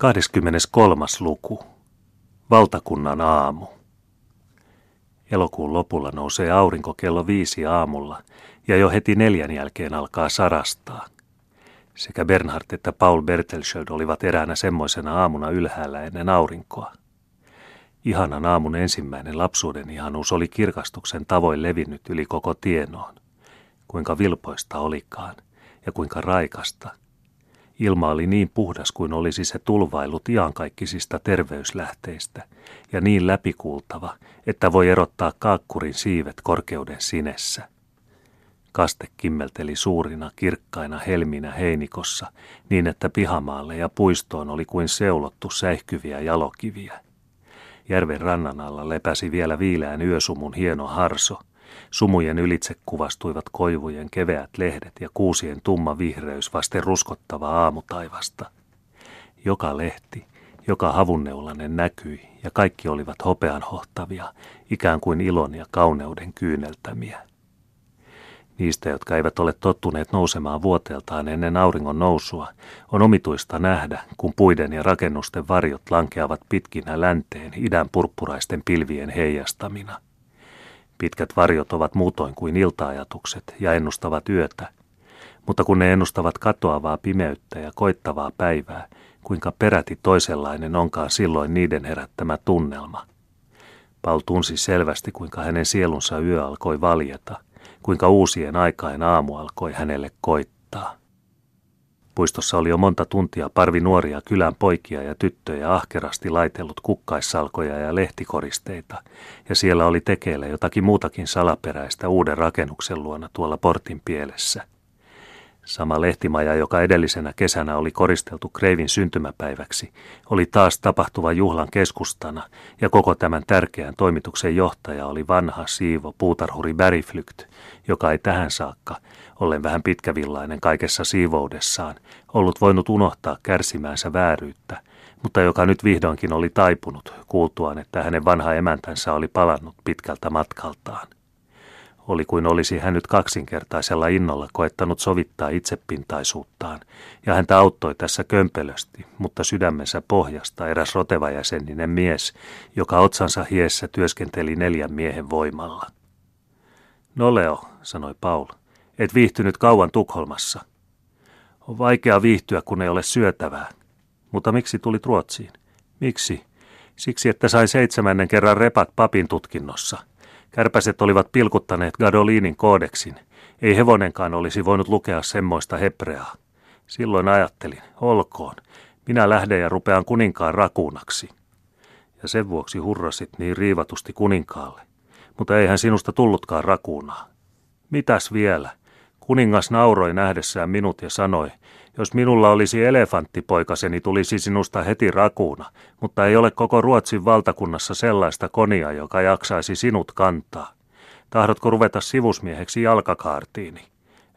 23. luku. Valtakunnan aamu. Elokuun lopulla nousee aurinko kello viisi aamulla ja jo heti neljän jälkeen alkaa sarastaa. Sekä Bernhard että Paul Bertelsköld olivat eräänä semmoisena aamuna ylhäällä ennen aurinkoa. Ihanan aamun ensimmäinen lapsuuden ihanuus oli kirkastuksen tavoin levinnyt yli koko tienoon. Kuinka vilpoista olikaan ja kuinka raikasta – Ilma oli niin puhdas kuin olisi se tulvailut iankaikkisista terveyslähteistä ja niin läpikuultava, että voi erottaa kaakkurin siivet korkeuden sinessä. Kaste kimmelteli suurina kirkkaina helminä heinikossa niin, että pihamaalle ja puistoon oli kuin seulottu säihkyviä jalokiviä. Järven rannan alla lepäsi vielä viileän yösumun hieno harso – Sumujen ylitse kuvastuivat koivujen keveät lehdet ja kuusien tumma vihreys vasten ruskottavaa aamutaivasta. Joka lehti, joka havunneulainen näkyi ja kaikki olivat hopeanhohtavia, ikään kuin ilon ja kauneuden kyyneltämiä. Niistä, jotka eivät ole tottuneet nousemaan vuoteeltaan ennen auringon nousua, on omituista nähdä, kun puiden ja rakennusten varjot lankeavat pitkinä länteen idän purppuraisten pilvien heijastamina – Pitkät varjot ovat muutoin kuin iltaajatukset ja ennustavat yötä, mutta kun ne ennustavat katoavaa pimeyttä ja koittavaa päivää, kuinka peräti toisenlainen onkaan silloin niiden herättämä tunnelma. Paul tunsi selvästi, kuinka hänen sielunsa yö alkoi valjeta, kuinka uusien aikain aamu alkoi hänelle koittaa. Puistossa oli jo monta tuntia parvi nuoria kylän poikia ja tyttöjä ahkerasti laitellut kukkaissalkoja ja lehtikoristeita, ja siellä oli tekeillä jotakin muutakin salaperäistä uuden rakennuksen luona tuolla portin pielessä. Sama lehtimaja, joka edellisenä kesänä oli koristeltu Kreivin syntymäpäiväksi, oli taas tapahtuva juhlan keskustana, ja koko tämän tärkeän toimituksen johtaja oli vanha siivo puutarhuri Bäriflykt, joka ei tähän saakka, ollen vähän pitkävillainen kaikessa siivoudessaan, ollut voinut unohtaa kärsimäänsä vääryyttä, mutta joka nyt vihdoinkin oli taipunut kuultuaan, että hänen vanha emäntänsä oli palannut pitkältä matkaltaan. Oli kuin olisi hän nyt kaksinkertaisella innolla koettanut sovittaa itsepintaisuuttaan, ja häntä auttoi tässä kömpelösti, mutta sydämensä pohjasta eräs rotevajäseninen mies, joka otsansa hiessä työskenteli neljän miehen voimalla. No Leo, sanoi Paul, et viihtynyt kauan Tukholmassa. On vaikea viihtyä, kun ei ole syötävää. Mutta miksi tulit Ruotsiin? Miksi? Siksi, että sain seitsemännen kerran repat papin tutkinnossa. Kärpäset olivat pilkuttaneet Gadolinin koodeksin. Ei hevonenkaan olisi voinut lukea semmoista hebreaa. Silloin ajattelin, olkoon, minä lähden ja rupean kuninkaan rakuunaksi. Ja sen vuoksi hurrasit niin riivatusti kuninkaalle. Mutta eihän sinusta tullutkaan rakuunaa. Mitäs vielä? Kuningas nauroi nähdessään minut ja sanoi, jos minulla olisi elefanttipoikaseni, tulisi sinusta heti rakuuna, mutta ei ole koko Ruotsin valtakunnassa sellaista konia, joka jaksaisi sinut kantaa. Tahdotko ruveta sivusmieheksi jalkakaartiini?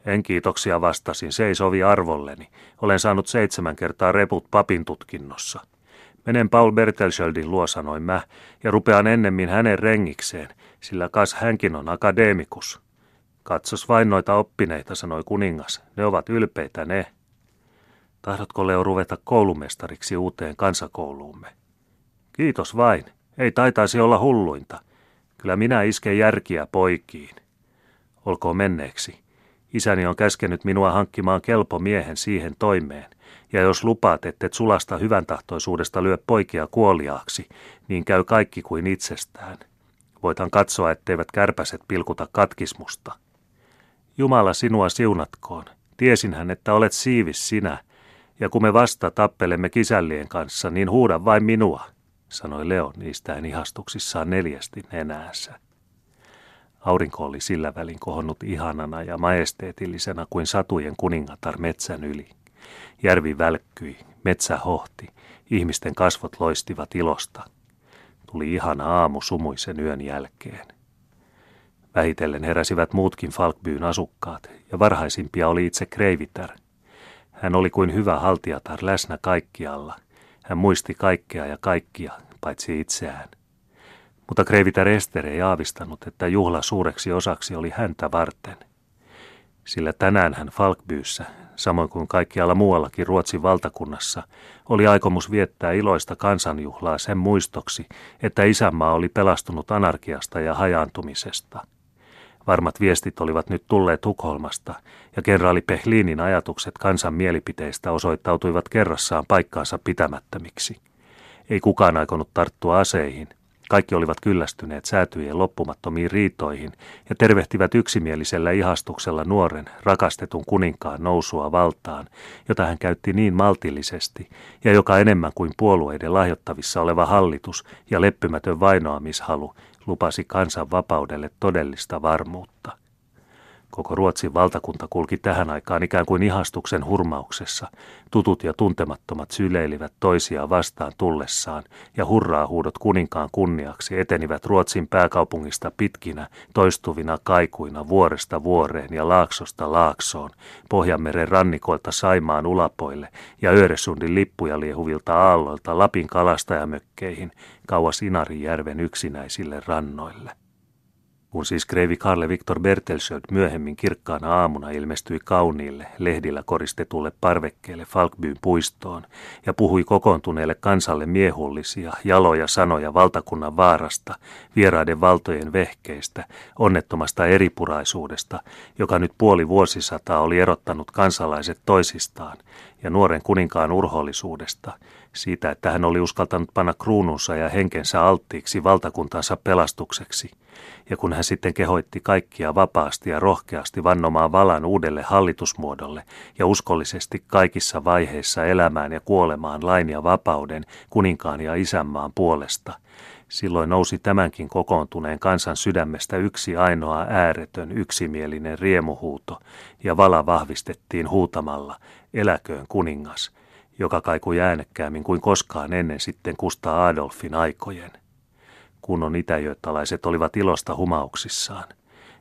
En kiitoksia vastasin, se ei sovi arvolleni. Olen saanut seitsemän kertaa reput papin tutkinnossa. Menen Paul Bertelschöldin luo, sanoin mä, ja rupean ennemmin hänen rengikseen, sillä kas hänkin on akadeemikus. Katsos vain noita oppineita, sanoi kuningas. Ne ovat ylpeitä ne. Tahdotko Leo ruveta koulumestariksi uuteen kansakouluumme? Kiitos vain. Ei taitaisi olla hulluinta. Kyllä minä isken järkiä poikiin. Olkoon menneeksi. Isäni on käskenyt minua hankkimaan kelpo miehen siihen toimeen, ja jos lupaat, et sulasta hyvän tahtoisuudesta lyö poikia kuoliaaksi, niin käy kaikki kuin itsestään. Voitan katsoa, etteivät kärpäset pilkuta katkismusta. Jumala sinua siunatkoon. Tiesinhän, että olet siivis sinä, ja kun me vasta tappelemme kisällien kanssa, niin huuda vain minua, sanoi Leo niistä ihastuksissaan neljästi nenäänsä. Aurinko oli sillä välin kohonnut ihanana ja majesteetillisena kuin satujen kuningatar metsän yli. Järvi välkkyi, metsä hohti, ihmisten kasvot loistivat ilosta. Tuli ihana aamu sumuisen yön jälkeen. Vähitellen heräsivät muutkin Falkbyyn asukkaat, ja varhaisimpia oli itse Kreivitär. Hän oli kuin hyvä haltijatar läsnä kaikkialla. Hän muisti kaikkea ja kaikkia, paitsi itseään. Mutta Kreivitär Ester ei aavistanut, että juhla suureksi osaksi oli häntä varten. Sillä tänään hän Falkbyyssä, samoin kuin kaikkialla muuallakin Ruotsin valtakunnassa, oli aikomus viettää iloista kansanjuhlaa sen muistoksi, että isänmaa oli pelastunut anarkiasta ja hajaantumisesta. Varmat viestit olivat nyt tulleet Tukholmasta, ja kenraali Pehlinin ajatukset kansan mielipiteistä osoittautuivat kerrassaan paikkaansa pitämättömiksi. Ei kukaan aikonut tarttua aseihin – kaikki olivat kyllästyneet säätyjen loppumattomiin riitoihin ja tervehtivät yksimielisellä ihastuksella nuoren, rakastetun kuninkaan nousua valtaan, jota hän käytti niin maltillisesti ja joka enemmän kuin puolueiden lahjottavissa oleva hallitus ja leppymätön vainoamishalu lupasi kansan vapaudelle todellista varmuutta. Koko Ruotsin valtakunta kulki tähän aikaan ikään kuin ihastuksen hurmauksessa. Tutut ja tuntemattomat syleilivät toisiaan vastaan tullessaan, ja hurraahuudot kuninkaan kunniaksi etenivät Ruotsin pääkaupungista pitkinä, toistuvina kaikuina vuoresta vuoreen ja laaksosta laaksoon, Pohjanmeren rannikoilta Saimaan ulapoille ja Öresundin lippuja liehuvilta aalloilta Lapin kalastajamökkeihin, kauas Inarijärven yksinäisille rannoille. Kun siis kreivi Karle Viktor Bertelsöld myöhemmin kirkkaana aamuna ilmestyi kauniille, lehdillä koristetulle parvekkeelle Falkbyn puistoon ja puhui kokoontuneelle kansalle miehullisia, jaloja sanoja valtakunnan vaarasta, vieraiden valtojen vehkeistä, onnettomasta eripuraisuudesta, joka nyt puoli vuosisataa oli erottanut kansalaiset toisistaan, ja nuoren kuninkaan urhollisuudesta, siitä, että hän oli uskaltanut panna kruununsa ja henkensä alttiiksi valtakuntansa pelastukseksi. Ja kun hän sitten kehoitti kaikkia vapaasti ja rohkeasti vannomaan valan uudelle hallitusmuodolle ja uskollisesti kaikissa vaiheissa elämään ja kuolemaan lain ja vapauden, kuninkaan ja isänmaan puolesta, Silloin nousi tämänkin kokoontuneen kansan sydämestä yksi ainoa ääretön, yksimielinen riemuhuuto, ja vala vahvistettiin huutamalla, eläköön kuningas, joka kaikui äänekkäämmin kuin koskaan ennen sitten Kustaa Adolfin aikojen. Kunnon itäjööttalaiset olivat ilosta humauksissaan.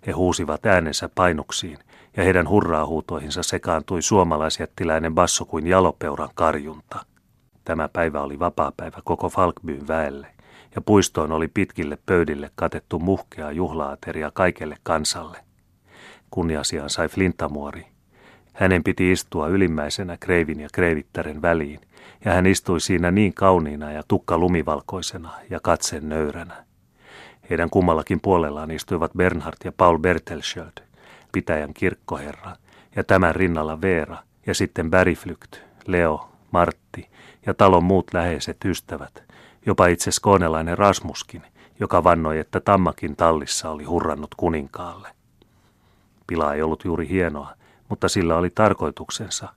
He huusivat äänensä painuksiin, ja heidän hurraahuutoihinsa sekaantui suomalaisjättiläinen basso kuin jalopeuran karjunta. Tämä päivä oli vapaapäivä koko Falkbyn väelle, ja puistoon oli pitkille pöydille katettu muhkea juhlaateria kaikelle kansalle. Kunniasiaan sai Flintamuori, hänen piti istua ylimmäisenä kreivin ja kreivittären väliin, ja hän istui siinä niin kauniina ja tukka lumivalkoisena ja katsen nöyränä. Heidän kummallakin puolellaan istuivat Bernhard ja Paul Bertelschöld, pitäjän kirkkoherra, ja tämän rinnalla Veera, ja sitten Beriflykt, Leo, Martti ja talon muut läheiset ystävät, jopa itse skoonelainen Rasmuskin, joka vannoi, että Tammakin tallissa oli hurrannut kuninkaalle. Pila ei ollut juuri hienoa, mutta sillä oli tarkoituksensa.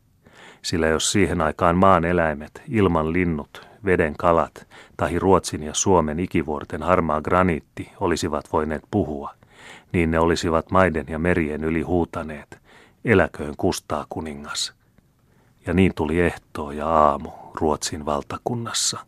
Sillä jos siihen aikaan maan eläimet, ilman linnut, veden kalat tai Ruotsin ja Suomen ikivuorten harmaa graniitti olisivat voineet puhua, niin ne olisivat maiden ja merien yli huutaneet, eläköön kustaa kuningas. Ja niin tuli ehtoo ja aamu Ruotsin valtakunnassa.